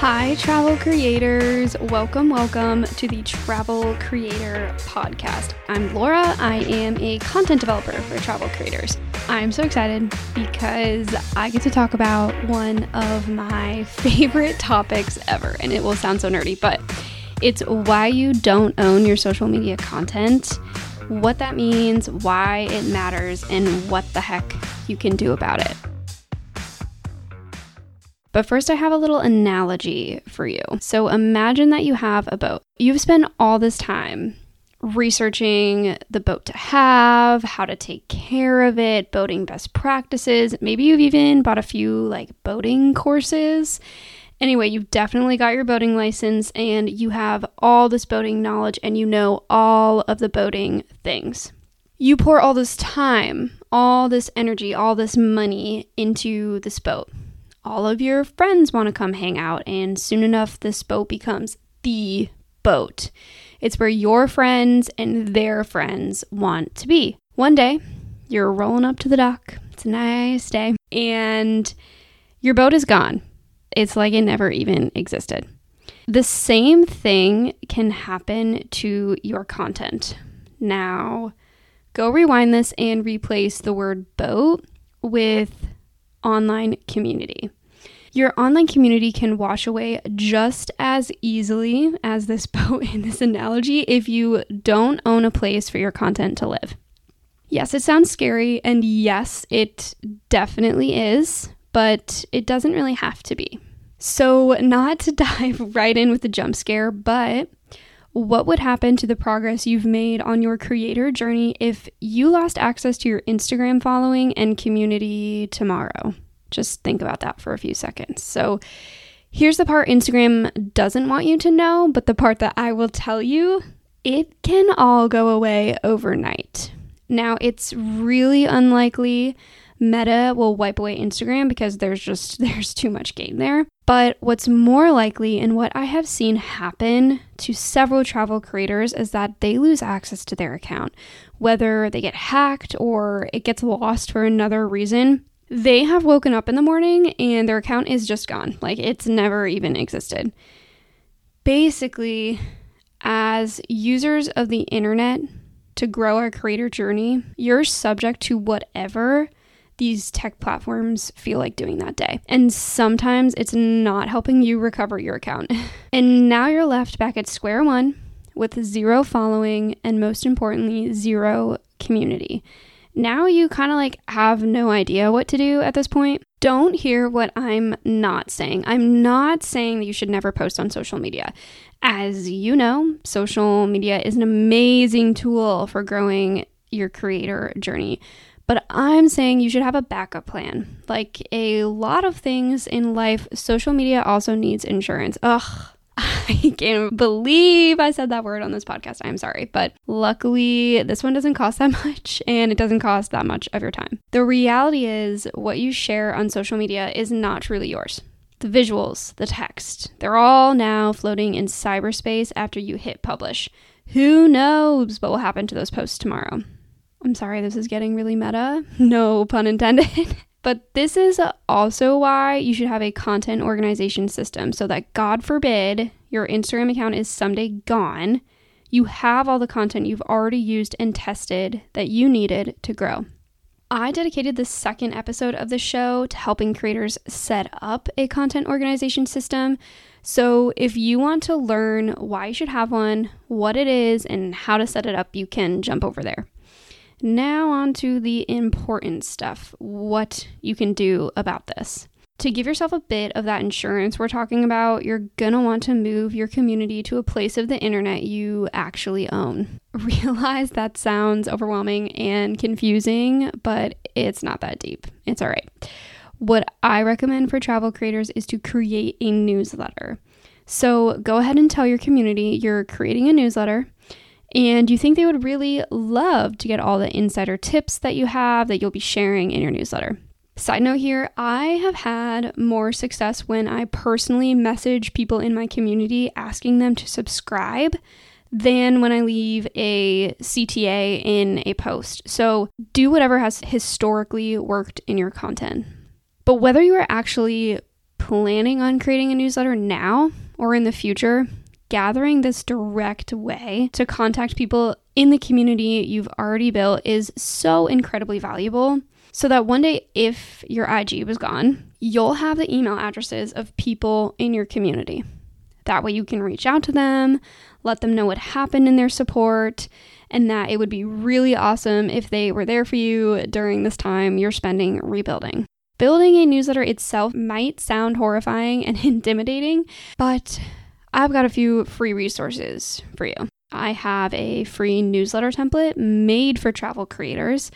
Hi, travel creators. Welcome, welcome to the Travel Creator Podcast. I'm Laura. I am a content developer for travel creators. I'm so excited because I get to talk about one of my favorite topics ever. And it will sound so nerdy, but it's why you don't own your social media content, what that means, why it matters, and what the heck you can do about it. But first, I have a little analogy for you. So imagine that you have a boat. You've spent all this time researching the boat to have, how to take care of it, boating best practices. Maybe you've even bought a few like boating courses. Anyway, you've definitely got your boating license and you have all this boating knowledge and you know all of the boating things. You pour all this time, all this energy, all this money into this boat all of your friends want to come hang out, and soon enough, this boat becomes the boat. It's where your friends and their friends want to be. One day, you're rolling up to the dock. It's a nice day, and your boat is gone. It's like it never even existed. The same thing can happen to your content. Now, go rewind this and replace the word boat with online community. Your online community can wash away just as easily as this boat in this analogy if you don't own a place for your content to live. Yes, it sounds scary, and yes, it definitely is, but it doesn't really have to be. So, not to dive right in with the jump scare, but what would happen to the progress you've made on your creator journey if you lost access to your Instagram following and community tomorrow? Just think about that for a few seconds. So, here's the part Instagram doesn't want you to know, but the part that I will tell you it can all go away overnight. Now, it's really unlikely Meta will wipe away Instagram because there's just there's too much gain there. But what's more likely and what I have seen happen to several travel creators is that they lose access to their account, whether they get hacked or it gets lost for another reason. They have woken up in the morning and their account is just gone. Like it's never even existed. Basically, as users of the internet, to grow our creator journey, you're subject to whatever these tech platforms feel like doing that day. And sometimes it's not helping you recover your account. and now you're left back at square one with zero following and most importantly, zero community. Now you kind of like have no idea what to do at this point. Don't hear what I'm not saying. I'm not saying that you should never post on social media. As you know, social media is an amazing tool for growing your creator journey. But I'm saying you should have a backup plan. Like a lot of things in life, social media also needs insurance. Ugh. I can't believe I said that word on this podcast. I'm sorry. But luckily, this one doesn't cost that much and it doesn't cost that much of your time. The reality is, what you share on social media is not truly yours. The visuals, the text, they're all now floating in cyberspace after you hit publish. Who knows what will happen to those posts tomorrow? I'm sorry, this is getting really meta. No pun intended. But this is also why you should have a content organization system so that, God forbid, your Instagram account is someday gone. You have all the content you've already used and tested that you needed to grow. I dedicated the second episode of the show to helping creators set up a content organization system. So, if you want to learn why you should have one, what it is, and how to set it up, you can jump over there. Now, on to the important stuff what you can do about this. To give yourself a bit of that insurance we're talking about, you're gonna want to move your community to a place of the internet you actually own. Realize that sounds overwhelming and confusing, but it's not that deep. It's all right. What I recommend for travel creators is to create a newsletter. So go ahead and tell your community you're creating a newsletter and you think they would really love to get all the insider tips that you have that you'll be sharing in your newsletter. Side note here, I have had more success when I personally message people in my community asking them to subscribe than when I leave a CTA in a post. So do whatever has historically worked in your content. But whether you are actually planning on creating a newsletter now or in the future, gathering this direct way to contact people in the community you've already built is so incredibly valuable. So that one day, if your IG was gone, you'll have the email addresses of people in your community. That way, you can reach out to them, let them know what happened in their support, and that it would be really awesome if they were there for you during this time you're spending rebuilding. Building a newsletter itself might sound horrifying and intimidating, but I've got a few free resources for you. I have a free newsletter template made for travel creators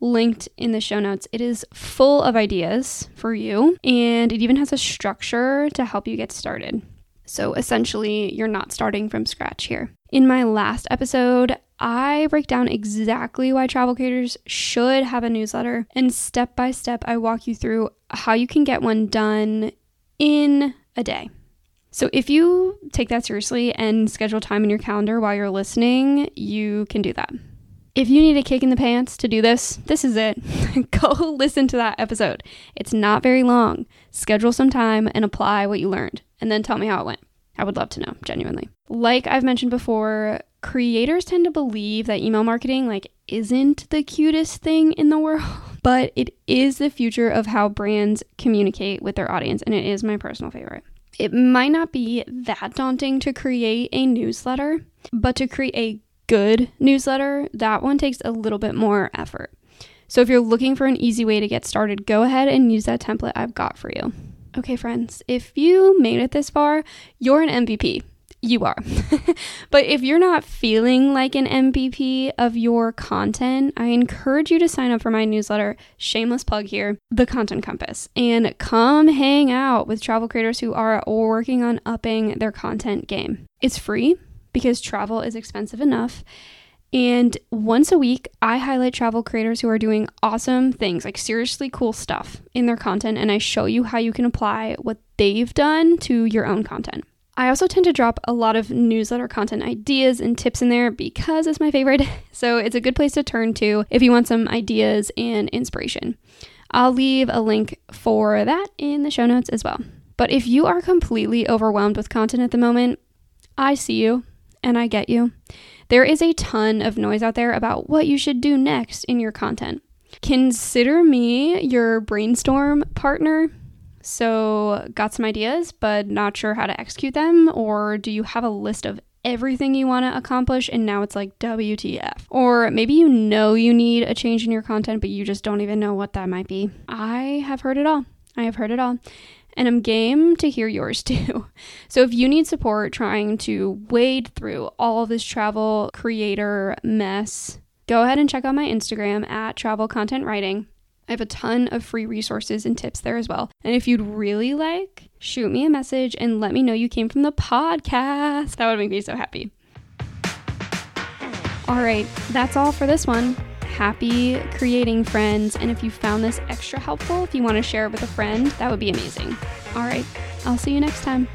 linked in the show notes. It is full of ideas for you and it even has a structure to help you get started. So essentially, you're not starting from scratch here. In my last episode, I break down exactly why travel creators should have a newsletter, and step by step, I walk you through how you can get one done in a day. So, if you take that seriously and schedule time in your calendar while you're listening, you can do that. If you need a kick in the pants to do this, this is it. Go listen to that episode. It's not very long. Schedule some time and apply what you learned, and then tell me how it went. I would love to know, genuinely. Like I've mentioned before, creators tend to believe that email marketing like isn't the cutest thing in the world, but it is the future of how brands communicate with their audience and it is my personal favorite. It might not be that daunting to create a newsletter, but to create a good newsletter, that one takes a little bit more effort. So if you're looking for an easy way to get started, go ahead and use that template I've got for you. Okay, friends, if you made it this far, you're an MVP you are. but if you're not feeling like an MVP of your content, I encourage you to sign up for my newsletter, shameless plug here, The Content Compass, and come hang out with travel creators who are working on upping their content game. It's free because travel is expensive enough. And once a week, I highlight travel creators who are doing awesome things, like seriously cool stuff in their content, and I show you how you can apply what they've done to your own content. I also tend to drop a lot of newsletter content ideas and tips in there because it's my favorite. So it's a good place to turn to if you want some ideas and inspiration. I'll leave a link for that in the show notes as well. But if you are completely overwhelmed with content at the moment, I see you and I get you. There is a ton of noise out there about what you should do next in your content. Consider me your brainstorm partner so, got some ideas, but not sure how to execute them? Or do you have a list of everything you want to accomplish and now it's like WTF? Or maybe you know you need a change in your content, but you just don't even know what that might be. I have heard it all. I have heard it all. And I'm game to hear yours too. So if you need support trying to wade through all this travel creator mess, go ahead and check out my Instagram at travel content writing. I have a ton of free resources and tips there as well. And if you'd really like, shoot me a message and let me know you came from the podcast. That would make me so happy. All right, that's all for this one. Happy creating, friends. And if you found this extra helpful, if you want to share it with a friend, that would be amazing. All right, I'll see you next time.